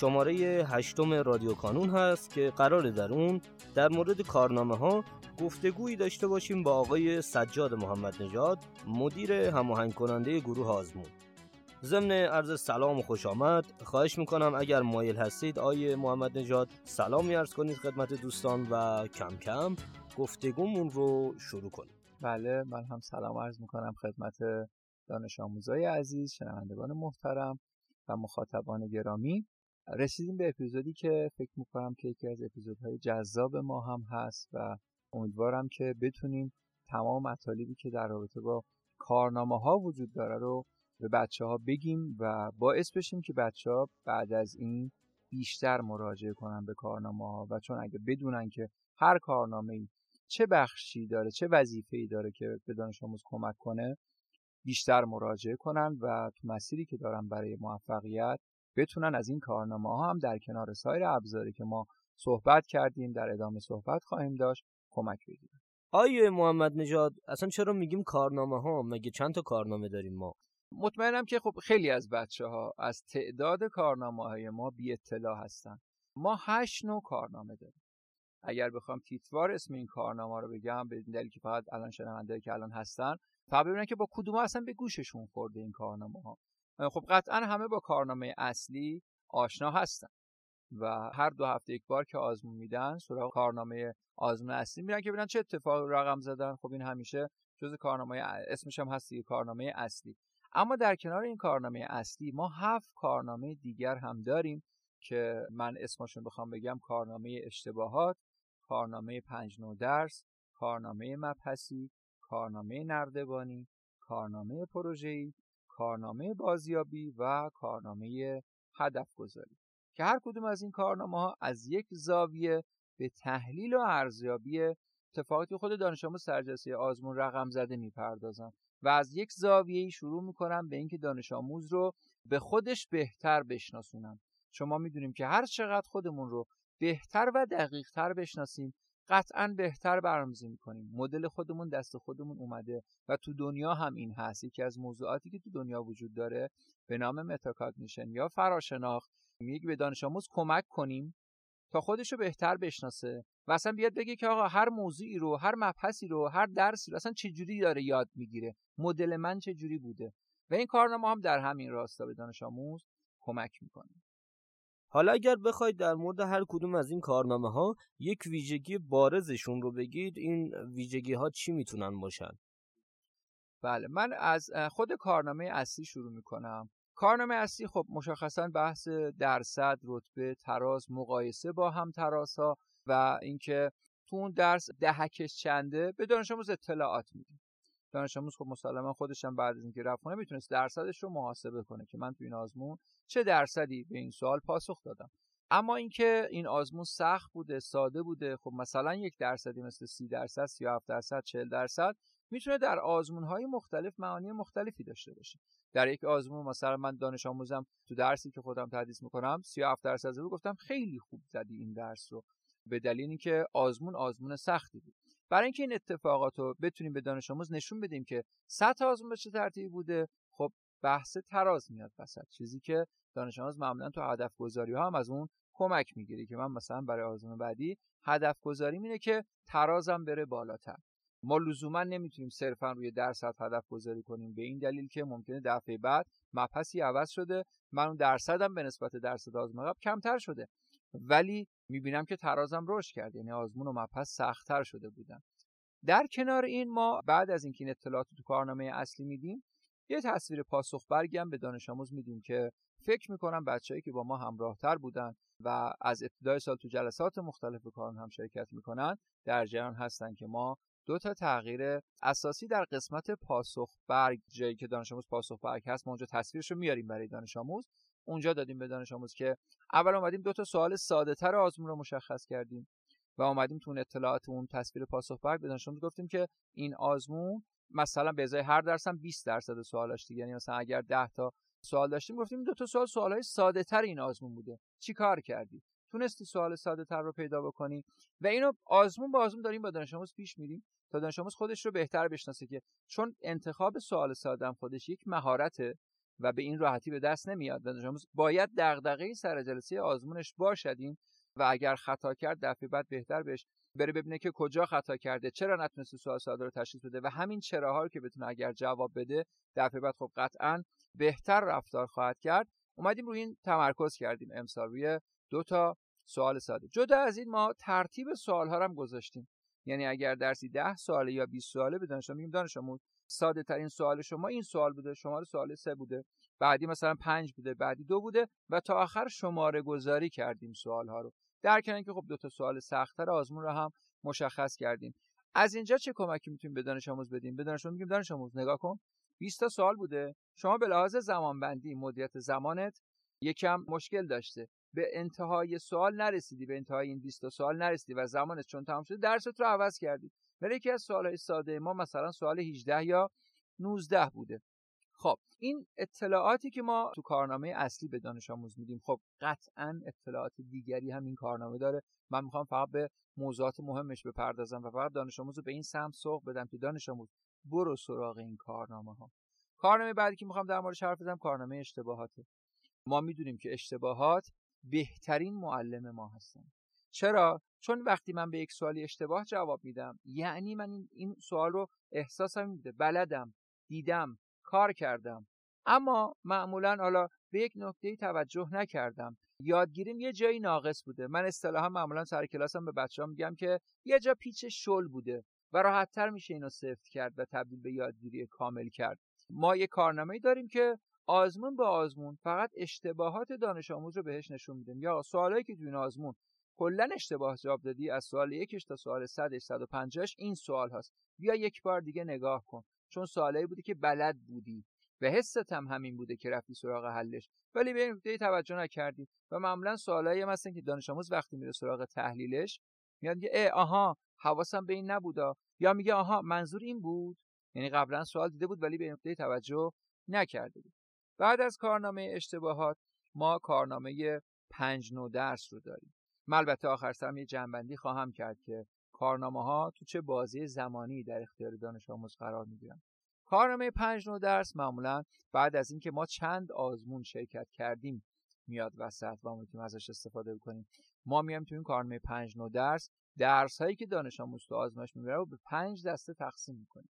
شماره هشتم رادیو کانون هست که قرار در اون در مورد کارنامه ها گفتگویی داشته باشیم با آقای سجاد محمد نژاد مدیر هماهنگ کننده گروه آزمون. ضمن عرض سلام و خوش آمد. خواهش می‌کنم اگر مایل هستید آیه محمد نژاد سلام ارز کنید خدمت دوستان و کم کم گفتگومون رو شروع کنیم. بله من هم سلام عرض می‌کنم خدمت دانش آموزای عزیز شنوندگان محترم و مخاطبان گرامی. رسیدیم به اپیزودی که فکر می‌کنم که یکی از اپیزودهای جذاب ما هم هست و امیدوارم که بتونیم تمام مطالبی که در رابطه با کارنامه ها وجود داره رو به بچه ها بگیم و باعث بشیم که بچه ها بعد از این بیشتر مراجعه کنن به کارنامه ها و چون اگه بدونن که هر کارنامه ای چه بخشی داره چه وظیفه ای داره که به دانش آموز کمک کنه بیشتر مراجعه کنن و تو مسیری که دارن برای موفقیت بتونن از این کارنامه ها هم در کنار سایر ابزاری که ما صحبت کردیم در ادامه صحبت خواهیم داشت کمک بگیرن. آیه محمد نژاد اصلا چرا میگیم کارنامه ها؟ مگه چند تا کارنامه داریم ما؟ مطمئنم که خب خیلی از بچه ها از تعداد کارنامه های ما بی اطلاع هستن. ما هشت نوع کارنامه داریم. اگر بخوام تیتوار اسم این کارنامه رو بگم به دلیلی که فقط الان شنونده که الان هستن فقط ببینن که با کدوم اصلا به گوششون خورده این کارنامه ها. خب قطعا همه با کارنامه اصلی آشنا هستن و هر دو هفته یک بار که آزمون میدن سراغ کارنامه آزمون اصلی میرن که ببینن چه اتفاق رقم زدن. خب این همیشه جز کارنامه اسمش هم هست کارنامه اصلی. اما در کنار این کارنامه اصلی ما هفت کارنامه دیگر هم داریم که من اسمشون بخوام بگم کارنامه اشتباهات کارنامه پنج نو درس کارنامه مبحثی کارنامه نردبانی کارنامه پروژه‌ای کارنامه بازیابی و کارنامه هدف گذاری که هر کدوم از این کارنامه ها از یک زاویه به تحلیل و ارزیابی اتفاقاتی خود دانش آموز سرجلسه آزمون رقم زده می‌پردازن و از یک زاویه شروع می‌کنن به اینکه دانش آموز رو به خودش بهتر بشناسونن. شما می‌دونیم که هر چقدر خودمون رو بهتر و دقیقتر بشناسیم قطعا بهتر برنامه‌ریزی می‌کنیم. مدل خودمون دست خودمون اومده و تو دنیا هم این هست. یکی از موضوعاتی که تو دنیا وجود داره به نام metacognition یا فراشناخت. میگه به دانش آموز کمک کنیم تا خودش رو بهتر بشناسه و اصلا بیاد بگه که آقا هر موضوعی رو هر مبحثی رو هر درسی رو اصلا چه جوری داره یاد می‌گیره؟ مدل من چه جوری بوده؟ و این کارنامه هم در همین راستا به دانش آموز کمک می‌کنه. حالا اگر بخواید در مورد هر کدوم از این کارنامه ها یک ویژگی بارزشون رو بگید این ویژگی ها چی می‌تونن باشن؟ بله من از خود کارنامه اصلی شروع می‌کنم. کارنامه اصلی خب مشخصا بحث درصد رتبه تراز مقایسه با هم تراز ها و اینکه تو اون درس دهکش چنده به دانش آموز اطلاعات میدیم. دانش آموز خب مسلما خودش هم بعد از اینکه رفت خونه می‌تونست درصدش رو محاسبه کنه که من تو این آزمون چه درصدی به این سوال پاسخ دادم. اما اینکه این آزمون سخت بوده ساده بوده خب مثلا یک درصدی مثل سی درصد 37 درصد 40 درصد می‌تونه در آزمون های مختلف معانی مختلفی داشته باشه. در یک آزمون مثلا من دانش آموزم تو درسی که خودم تدریس می‌کنم 37 درصد رو گفتم خیلی خوب زدی این درس رو به دلیل اینکه آزمون آزمون سختی بود. برای اینکه این اتفاقات رو بتونیم به دانش آموز نشون بدیم که سطح آزمون به چه ترتیبی بوده خب بحث تراز میاد وسط چیزی که دانش آموز معمولا تو هدف گذاری ها هم از اون کمک می‌گیره که من مثلا برای آزمون بعدی هدف گذاری اینه که ترازم بره بالاتر. ما لزوما نمی‌تونیم صرفا روی درصد هدف گذاری کنیم به این دلیل که ممکنه دفعه بعد مبحثی عوض شده من اون درصدم به نسبت درصد آزمون قبل کمتر شده. ولی می‌بینم که ترازم رشد کرد یعنی آزمون و مبحث سختتر شده بودن. در کنار این ما بعد از اینکه این اطلاعات تو کارنامه اصلی میدیم یه تصویر پاسخ برگم به دانش آموز میدیم که فکر می‌کنم بچههایی که با ما همراهتر بودن و از ابتدای سال تو جلسات مختلف کارون هم شرکت می‌کنن در جریان هستن که ما دو تا تغییر اساسی در قسمت پاسخ برگ جایی که دانش آموز پاسخ برگ هست ما اونجا تصویرش رو میاریم برای دانش آموز. اونجا دادیم به دانش آموز که اول اومدیم دو تا سوال ساده تر آزمون رو مشخص کردیم و اومدیم تو اطلاعات اون تصویر پاسخ برگ به دانش آموز گفتیم که این آزمون مثلا به ازای هر درس هم 20 درصد سوالش دیگه. یعنی مثلا اگر 10 تا سوال داشتیم گفتیم دو تا سوال سوالای ساده تر این آزمون بوده. چی کار کردی؟ تونستی سوال ساده تر رو پیدا بکنی؟ و اینو آزمون با آزمون داریم با دانش آموز پیش میریم تا دانش آموز خودش رو بهتر بشناسه که چون انتخاب سوال ساده خودش یک مهارته و به این راحتی به دست نمیاد. دانش آموز باید دغدغه سر جلسه آزمونش باشد این و اگر خطا کرد دفعه بعد بهتر بهش بره ببینه که کجا خطا کرده چرا نتونسته سوال ساده رو تشخیص بده و همین چراها رو که بتونه اگر جواب بده دفعه بعد خب قطعا بهتر رفتار خواهد کرد. اومدیم روی این تمرکز کردیم امسال روی دو تا سوال ساده. جدا از این ما ترتیب سوال ها هم گذاشتیم. یعنی اگر درسی ده ساله یا 20 ساله به دانش میگیم دانش آموز ساده ترین سوال شما این سوال بوده شماره سوال سه بوده بعدی مثلا پنج بوده بعدی دو بوده و تا آخر شماره گذاری کردیم سوال ها رو. در کنار که خب دو تا سوال سختتر آزمون رو هم مشخص کردیم. از اینجا چه کمکی می‌تونیم به دانش آموز بدیم؟ به دانش آموز میگیم دانش آموز نگاه کن. 20 تا سوال بوده. شما به لحاظ زمانبندی مدیریت زمانت یکم مشکل داشته. به انتهای سوال نرسیدی به انتهای این 20 تا سوال نرسیدی و زمانت چون تمام شده درست رو عوض کردی. ولی یکی از سوالهای ساده ما مثلا سوال 18 یا 19 بوده. خب این اطلاعاتی که ما تو کارنامه اصلی به دانش آموز میدیم خب قطعا اطلاعات دیگری هم این کارنامه داره. من می‌خوام فقط به موضوعات مهمش بپردازم و فقط دانش آموز رو به این سمت سوق بدم که دانش آموز برو سراغ این کارنامه ها کارنامه بعدی که می‌خوام در موردش حرف بزنم کارنامه اشتباهاته. ما می‌دونیم که اشتباهات بهترین معلم ما هستن. چرا؟ چون وقتی من به یک سوالی اشتباه جواب میدم یعنی من این سوال رو احساسم میده. بلدم دیدم کار کردم. اما معمولا حالا به یک نکته توجه نکردم. یادگیریم یه جایی ناقص بوده. من اصطلاحا معمولا سر کلاسم به بچه ها میگم که یه جا پیچ شل بوده و راحتتر میشه اینو سفت کرد و تبدیل به یادگیری کامل کرد. ما یه کارنامه داریم که آزمون به آزمون فقط اشتباهات دانش آموز رو بهش نشون میدیم. یا سوالایی که تو این آزمون کلا اشتباه جواب دادی؟ از سوال یکش تا سوال 100 150 این سوال هست بیا یک بار دیگه نگاه کن. چون سوالایی بودی که بلد بودی. و حست هم همین بوده که رفتی سراغ حلش. ولی به این نکته توجه نکردی. و معمولا سوالایی مثلا که دانش آموز وقتی میره سراغ تحلیلش میاد میگه اه آها حواسم به این نبودا. یا میگه آها منظور این بود؟ یعنی قبلا سوال دیده بود ولی به نکته توجه نکرده بود. بعد از کارنامه اشتباهات ما کارنامه پنج نو درس رو داریم. من البته آخر سرم یه جنبندی خواهم کرد که کارنامه ها تو چه بازی زمانی در اختیار دانش آموز قرار می‌گیرن. کارنامه پنج نو درس معمولا بعد از اینکه ما چند آزمون شرکت کردیم میاد وسط و می‌تونیم ازش استفاده بکنیم. ما میایم تو این کارنامه پنج نو درس درس هایی که دانش آموز تو آزمایش می‌بره رو به پنج دسته تقسیم می‌کنیم.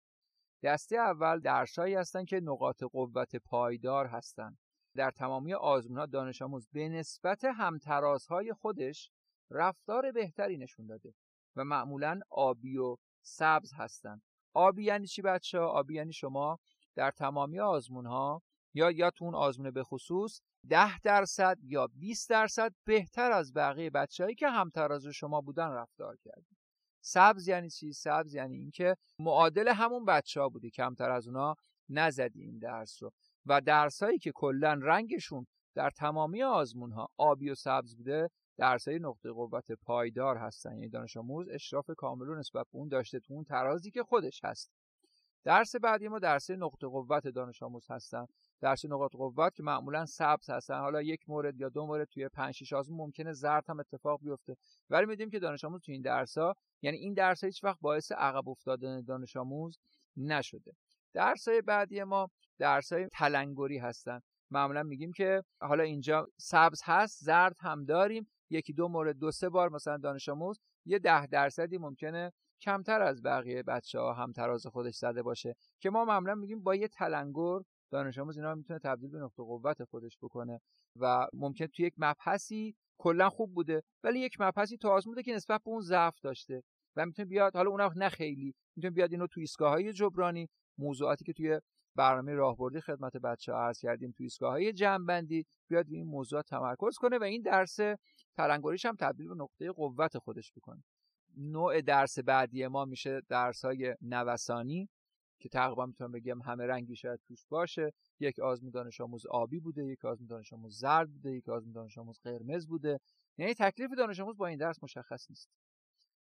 دسته اول درسهایی هستن که نقاط قوت پایدار هستند در تمامی آزمون ها دانش آموز به نسبت همترازهای خودش رفتار بهتری نشون داده و معمولا آبی و سبز هستند آبی یعنی چی بچه؟ آبی یعنی شما در تمامی آزمون ها یا یا تو اون آزمون به خصوص ده درصد یا 20 درصد بهتر از بقیه بچههایی که همتراز شما بودن رفتار کردید سبز یعنی چی؟ سبز یعنی اینکه معادل همون بچه ها بودی کمتر از اونا نزدی این درس رو. و درسایی که کلا رنگشون در تمامی آزمون ها آبی و سبز بوده درسای نقطه قوت پایدار هستن یعنی دانش آموز اشراف کامل نسبت به اون داشته تو اون ترازی که خودش هست. درس بعدی ما درس نقطه قوت دانش آموز هستن. درس نقاط قوت که معمولا سبز هستن حالا یک مورد یا دو مورد توی 5 6 آزمون ممکنه زرد هم اتفاق بیفته. ولی می‌دونیم که دانش آموز تو این درس ها یعنی این درس ها هیچ وقت باعث عقب افتادن دانش آموز نشده. درس های بعدی ما درس های تلنگری هستن. معمولا میگیم که حالا اینجا سبز هست زرد هم داریم. یکی دو مورد دو سه بار مثلا دانش آموز یه ده درصدی ممکنه کمتر از بقیه بچه ها هم تراز خودش زده باشه. که ما معمولا میگیم با یه تلنگر دانش آموز اینا می‌تونه تبدیل به نقطه قوت خودش بکنه و ممکن تو یک مبحثی کلا خوب بوده ولی یک مبحثی تو بوده که نسبت به اون ضعف داشته و می‌تونه بیاد حالا اون نه خیلی می‌تونه بیاد اینو تو ایستگاه های جبرانی موضوعاتی که توی برنامه راهبردی خدمت بچه ها عرض کردیم تو ایستگاه های جنبندی بیاد این موضوع تمرکز کنه و این درس تلنگریش هم تبدیل به نقطه قوت خودش بکنه. نوع درس بعدی ما میشه درس های نوسانی که تقریبا می‌تونم بگم همه رنگی شاید توش باشه. یک آزمون دانش آموز آبی بوده یک آزمون دانش آموز زرد بوده یک آزمون دانش آموز قرمز بوده. یعنی تکلیف دانش آموز با این درس مشخص نیست.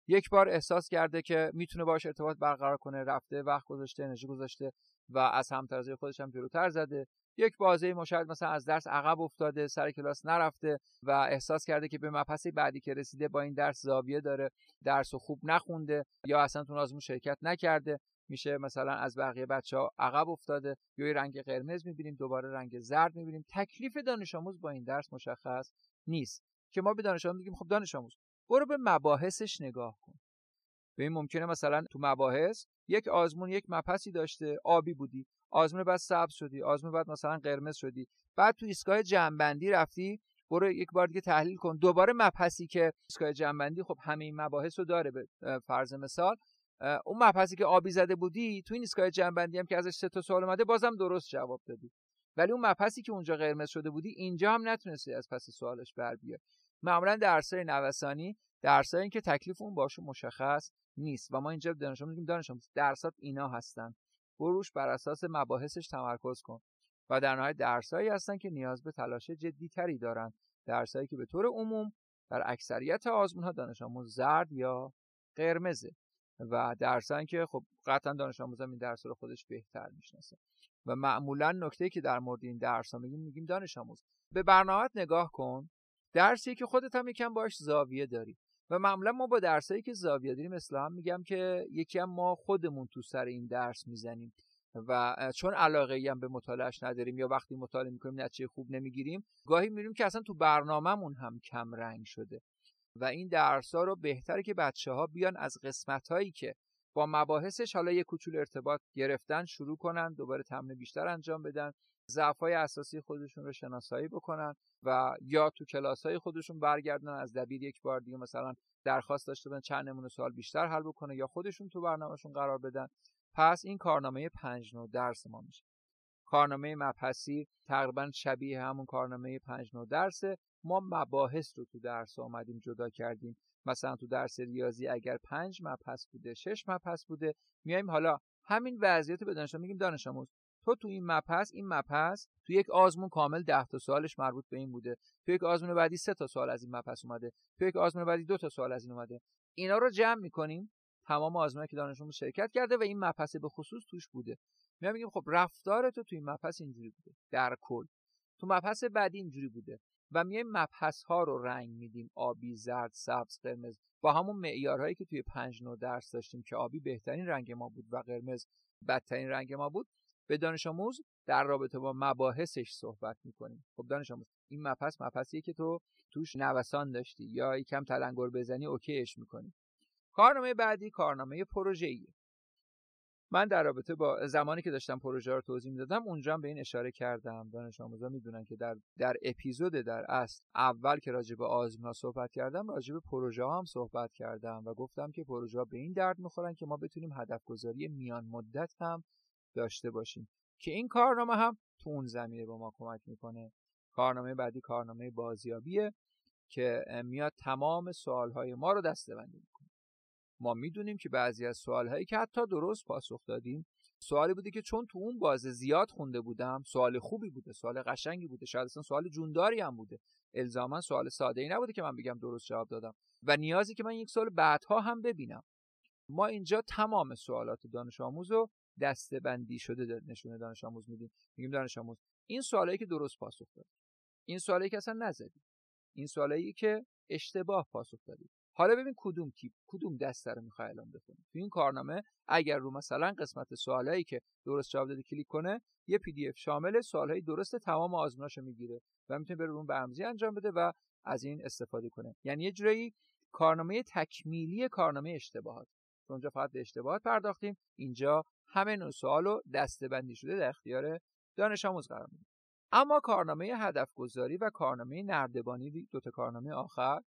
یک بار احساس کرده که می‌تونه باش ارتباط برقرار کنه رفته وقت گذاشته انرژی گذاشته و از همترازی خودش هم جلوتر زده. یک بازه مشاهد مثلا از درس عقب افتاده سر کلاس نرفته و احساس کرده که به مبحث بعدی که رسیده با این درس زاویه داره درس رو خوب نخونده یا اصلا تو آزمون شرکت نکرده. میشه مثلا از بقیه بچه ها عقب افتاده. یا رنگ قرمز می‌بینیم دوباره رنگ زرد می‌بینیم. تکلیف دانش آموز با این درس مشخص نیست. که ما به دانش آموز میگیم خب دانش آموز برو به مباحثش نگاه کن. به این ممکنه مثلا تو مباحث یک آزمون یک مپسی داشته آبی بودی آزمون بعد سبز شدی آزمون بعد مثلا قرمز شدی بعد تو ایستگاه جنبندی رفتی برو یک بار دیگه تحلیل کن. دوباره مبحثی که ایستگاه جنبندی خب همه این مباحث رو داره به فرض مثال. اون مبحثی که آبی زده بودی تو این ایستگاه جنبندی هم که ازش سه تا سوال اومده بازم درست جواب دادی. ولی اون مبحثی که اونجا قرمز شده بودی اینجا هم نتونستی از پس سوالش بر بیای. معمولا درسای نوسانی درسایی که تکلیف اون باشه مشخص نیست و ما اینجا دانش میگیم دانش درسات اینا هستن. بروش بر اساس مباحثش تمرکز کن. و در نهایت درسایی هستن که نیاز به تلاش جدی تری دارن. درسایی که به طور عموم در اکثریت آزمون ها دانش آموز زرد یا قرمزه و درسایی که خب قطعا دانش آموز این درس رو خودش بهتر می‌شناسه. و معمولا نکته که در مورد این درس ها میگیم میگیم دانش آموز به برنامه نگاه کن. درسی که خودت هم یکم باش زاویه داری. و معمولا ما با درسایی که زاویه داریم اصلا میگم که یکی هم ما خودمون تو سر این درس می‌زنیم. و چون علاقه هم به مطالعهش نداریم یا وقتی مطالعه می‌کنیم نتیجه خوب نمی‌گیریم گاهی میریم که اصلا تو برنامهمون هم کم رنگ شده. و این درس ها رو بهتره که بچه ها بیان از قسمت هایی که با مباحثش حالا یه کوچول ارتباط گرفتن شروع کنن دوباره تمرین بیشتر انجام بدن ضعف های اساسی خودشون رو شناسایی بکنن و یا تو کلاس های خودشون برگردن از دبیر یک بار دیگه مثلا درخواست داشته بودن چند نمونه سوال بیشتر حل بکنه یا خودشون تو برنامهشون قرار بدن. پس این کارنامه پنج نو درس ما میشه. کارنامه مبحثی تقریبا شبیه همون کارنامه پنج نو درسه. ما مباحث رو تو درس آمدیم جدا کردیم. مثلا تو درس ریاضی اگر پنج مبحث بوده شش مبحث بوده میایم حالا همین وضعیت رو به دانش میگیم دانش آموز تو تو این مبحث این مبحث تو یک آزمون کامل 10 تا سوالش مربوط به این بوده. تو یک آزمون بعدی سه تا سوال از این مبحث اومده. تو یک آزمون بعدی دو تا سوال از این اومده. اینا رو جمع می‌کنیم. تمام آزمونایی که دانش شرکت کرده و این مبحث به خصوص توش بوده. میام میگیم خب رفتار تو تو این مبحث اینجوری بوده. در کل. تو مبحث بعدی اینجوری بوده. و میایم مبحث ها رو رنگ میدیم. آبی زرد سبز قرمز. با همون معیارهایی که توی پنج نو درس داشتیم که آبی بهترین رنگ ما بود و قرمز بدترین رنگ ما بود به دانش آموز در رابطه با مباحثش صحبت می‌کنیم. خب دانش آموز این مبحث مبحثیه که تو توش نوسان داشتی یا یکم تلنگر بزنی اوکیش می‌کنی. کارنامه بعدی کارنامه پروژه‌ایه. من در رابطه با زمانی که داشتم پروژه رو توضیح می‌دادم اونجا هم به این اشاره کردم. دانش آموزا می‌دونن که در در اپیزود در اصل اول که راجع به آزمون صحبت کردم راجع به پروژه ها هم صحبت کردم و گفتم که پروژه ها به این درد می‌خورن که ما بتونیم هدف گذاری میان مدت هم داشته باشیم. که این کارنامه هم تو اون زمینه به ما کمک می‌کنه. کارنامه بعدی کارنامه بازیابیه که میاد تمام سوالهای ما رو دسته‌بندی می‌کنه. ما می‌دونیم که بعضی از سوالهایی که حتی درست پاسخ دادیم سوالی بوده که چون تو اون بازه زیاد خونده بودم سوال خوبی بوده سوال قشنگی بوده شاید اصلا سوال جونداری هم بوده الزاما سوال ساده ای نبوده که من بگم درست جواب دادم. و نیازی که من یک سال بعدها هم ببینم. ما اینجا تمام سوالات دانش آموز رو دسته بندی شده نشونه دانش آموز میدیم. میگیم دانش آموز این سوالایی که درست پاسخ داد این سوالایی که اصلا نزدی این سوالایی که اشتباه پاسخ دادی حالا ببین کدوم تیپ کدوم دسته رو می‌خوای الان بخونی. تو این کارنامه اگر رو مثلا قسمت سوالایی که درست جواب دادی کلیک کنه یه PDF شامل سوالهای درست تمام آزموناشو می‌گیره و می‌تونه بره اون برنامه‌ریزی انجام بده و از این استفاده کنه. یعنی یه جورایی کارنامه تکمیلی کارنامه اشتباهات. اونجا فقط به اشتباهات پرداختیم. اینجا همه نوع سوال رو دستبندی شده در اختیار دانش آموز قرار میدیم. اما کارنامه هدف گذاری و کارنامه نردبانی تا کارنامه آخر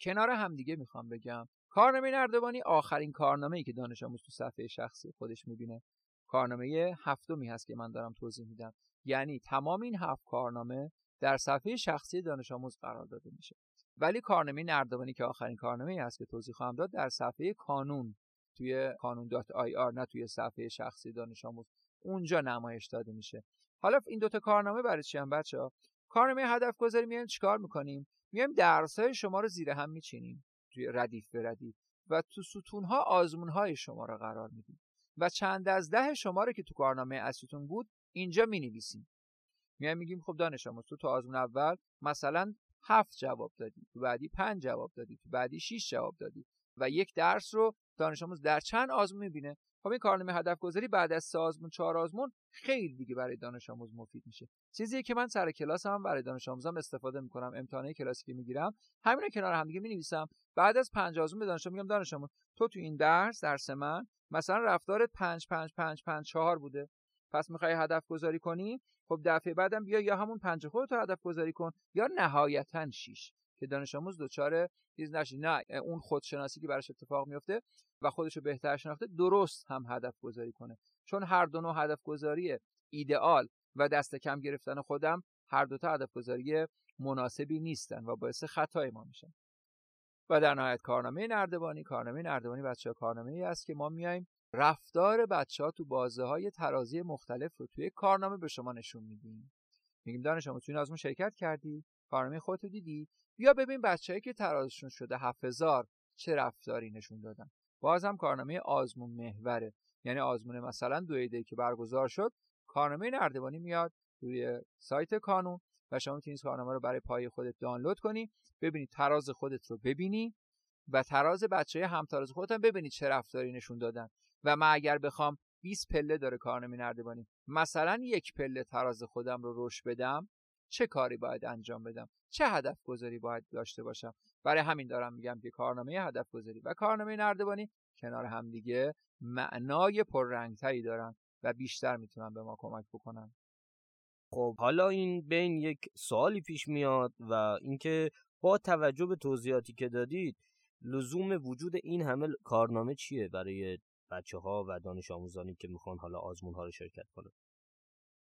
کنار همدیگه می‌خوام بگم. کارنامه نردبانی آخرین کارنامه ای که دانش آموز تو صفحه شخصی خودش می‌بینه. کارنامه هفتمی هست که من دارم توضیح میدم. یعنی تمام این هفت کارنامه در صفحه شخصی دانش آموز قرار داده میشه. ولی کارنامه نردبانی که آخرین کارنامه ای هست که توضیح خواهم داد در صفحه کانون توی کانون dot IR نه توی صفحه شخصی دانش آموز. اونجا نمایش داده میشه. حالا این دوتا کارنامه برای چی هم بچه ها کارنامه هدف گذاری میایم چیکار می‌کنیم؟ میایم درس های شما رو زیر هم میچینیم توی ردیف به ردیف و تو ستون ها آزمون های شما رو قرار میدیم و چند از ده شما رو که تو کارنامه اصلیتون بود اینجا می نویسیم میایم میگیم خب دانش آموز تو تو آزمون اول مثلا هفت جواب دادی تو بعدی پنج جواب دادی تو بعدی شیش جواب دادی و یک درس رو دانش آموز در چند آزمون می‌بینه؟ خب این کارنامه هدف گذاری بعد از سه آزمون چهار آزمون خیلی دیگه برای دانش آموز مفید میشه. چیزی که من سر کلاس هم برای دانش آموزام استفاده می‌کنم. امتحانات کلاسی که می‌گیرم. همین کنار هم دیگه می‌نویسم. بعد از پنج آزمون به دانش میگم دانش آموز تو تو این درس درس من مثلا رفتارت 5 5 5 5 4 بوده. پس می‌خوای هدف گذاری کنی؟ خب دفعه بعدم بیا یا همون پنج خودت رو هدف گذاری کن یا نهایتا 6 که دانش آموز دچار چیز نشه نه اون خودشناسی که براش اتفاق میفته و خودشو بهتر شناخته درست هم هدف گذاری کنه. چون هر دو نوع هدف گذاری ایدئال و دست کم گرفتن خودم هر دوتا هدف گذاری مناسبی نیستن و باعث خطای ما میشن. و در نهایت کارنامه نردبانی کارنامه نردبانی بچه کارنامه ای است که ما میایم رفتار بچه ها تو بازه های ترازی مختلف رو توی کارنامه به شما نشون میدیم. میگیم دانش آموز توی آزمون شرکت کردی؟ کارنامه خودت دیدی؟ بیا ببین بچههایی که ترازشون شده 7000 چه رفتاری نشون دادن. باز هم کارنامه آزمون محوره. یعنی آزمون مثلا دو ایده که برگزار شد کارنامه نردبانی میاد روی سایت کانون و شما می‌تونید کارنامه رو برای پای خودت دانلود کنی ببینید تراز خودت رو ببینی و تراز بچه همتراز خودت هم ببینید چه رفتاری نشون دادن. و من اگر بخوام 20 پله داره کارنامه نردبانی مثلا یک پله تراز خودم رو روش بدم چه کاری باید انجام بدم؟ چه هدف گذاری باید داشته باشم؟ برای همین دارم میگم که کارنامه هدف گذاری و کارنامه نردبانی کنار همدیگه معنای پررنگتری دارن و بیشتر می‌تونن به ما کمک بکنن. خب حالا این بین یک سوالی پیش میاد و اینکه با توجه به توضیحاتی که دادید لزوم وجود این همه کارنامه چیه برای بچه ها و دانش آموزانی که می‌خوان حالا آزمون ها رو شرکت کنن؟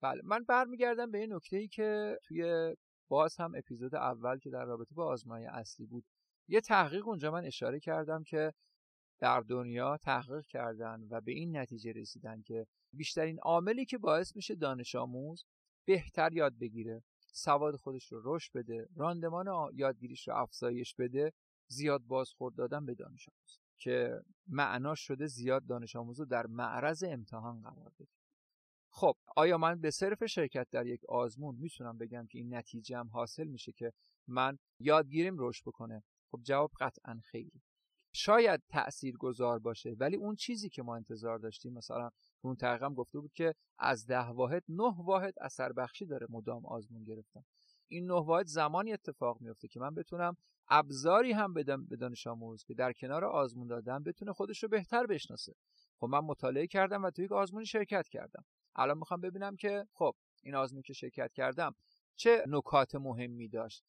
بله من برمیگردم به این نکته ای که توی باز هم اپیزود اول که در رابطه با آزمای اصلی بود یه تحقیق اونجا من اشاره کردم که در دنیا تحقیق کردن و به این نتیجه رسیدن که بیشترین عاملی که باعث میشه دانش آموز بهتر یاد بگیره سواد خودش رو رشد بده راندمان یادگیریش رو افزایش بده زیاد بازخورد دادن به دانش آموز که معناش شده زیاد دانش آموز رو در معرض امتحان قرار بده. خب آیا من به صرف شرکت در یک آزمون می‌تونم بگم که این نتیجه هم حاصل میشه که من یادگیریم رشد بکنه؟ خب جواب قطعا خیلی. شاید تأثیر گذار باشه ولی اون چیزی که ما انتظار داشتیم مثلا اون تحقیقم گفته بود که از ده واحد نه واحد اثر بخشی داره مدام آزمون گرفتن. این نه واحد زمانی اتفاق میفته که من بتونم ابزاری هم بدم به دانش آموز که در کنار آزمون دادن بتونه خودش رو بهتر بشناسه. خب من مطالعه کردم و توی یک آزمونی شرکت کردم. الان می‌خوام ببینم که خب این آزمون که شرکت کردم چه نکات مهمی داشت.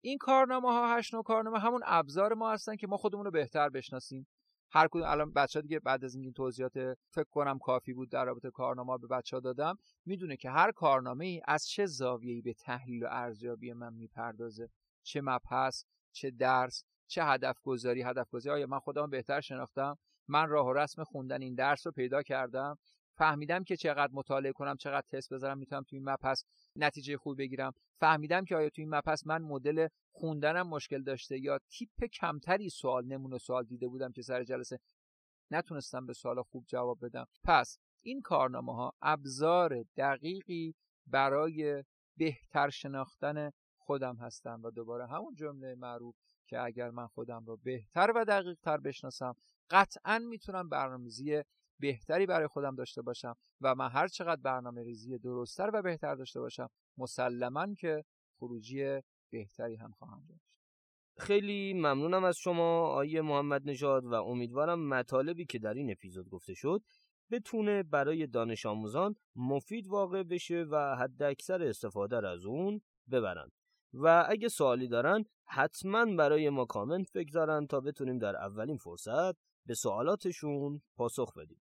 این کارنامه ها هشت نوع کارنامه همون ابزار ما هستن که ما خودمون رو بهتر بشناسیم. هر کدوم الان بچه دیگه بعد از این توضیحات فکر کنم کافی بود در رابطه کارنامه به بچه ها دادم می‌دونه که هر کارنامه ای از چه زاویه‌ای به تحلیل و ارزیابی من می‌پردازه. چه مبحث چه درس چه هدف گذاری هدف گذاری آیا من خودم بهتر شناختم؟ من راه و رسم خوندن این درس رو پیدا کردم؟ فهمیدم که چقدر مطالعه کنم چقدر تست بذارم می‌تونم توی این مبحث نتیجه خوب بگیرم. فهمیدم که آیا توی این مبحث من مدل خوندنم مشکل داشته یا تیپ کمتری سوال نمونه سوال دیده بودم که سر جلسه نتونستم به سوال خوب جواب بدم. پس این کارنامه ها ابزار دقیقی برای بهتر شناختن خودم هستم و دوباره همون جمله معروف که اگر من خودم رو بهتر و دقیق تر بشناسم قطعا می‌تونم برنامه‌ریزی بهتری برای خودم داشته باشم و من هر چقدر برنامه ریزی درستتر و بهتر داشته باشم مسلما که خروجی بهتری هم خواهم داشت. خیلی ممنونم از شما آیه محمد نژاد و امیدوارم مطالبی که در این اپیزود گفته شد بتونه برای دانش آموزان مفید واقع بشه و حد اکثر استفاده از اون ببرن و اگه سوالی دارن حتما برای ما کامنت بگذارن تا بتونیم در اولین فرصت به سوالاتشون پاسخ بدیم.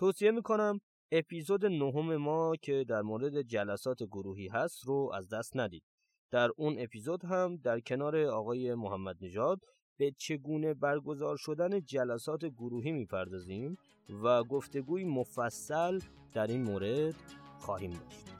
توصیه می‌کنم اپیزود نهم ما که در مورد جلسات گروهی هست رو از دست ندید. در اون اپیزود هم در کنار آقای محمد نژاد به چگونه برگزار شدن جلسات گروهی می‌پردازیم و گفتگوی مفصل در این مورد خواهیم داشت.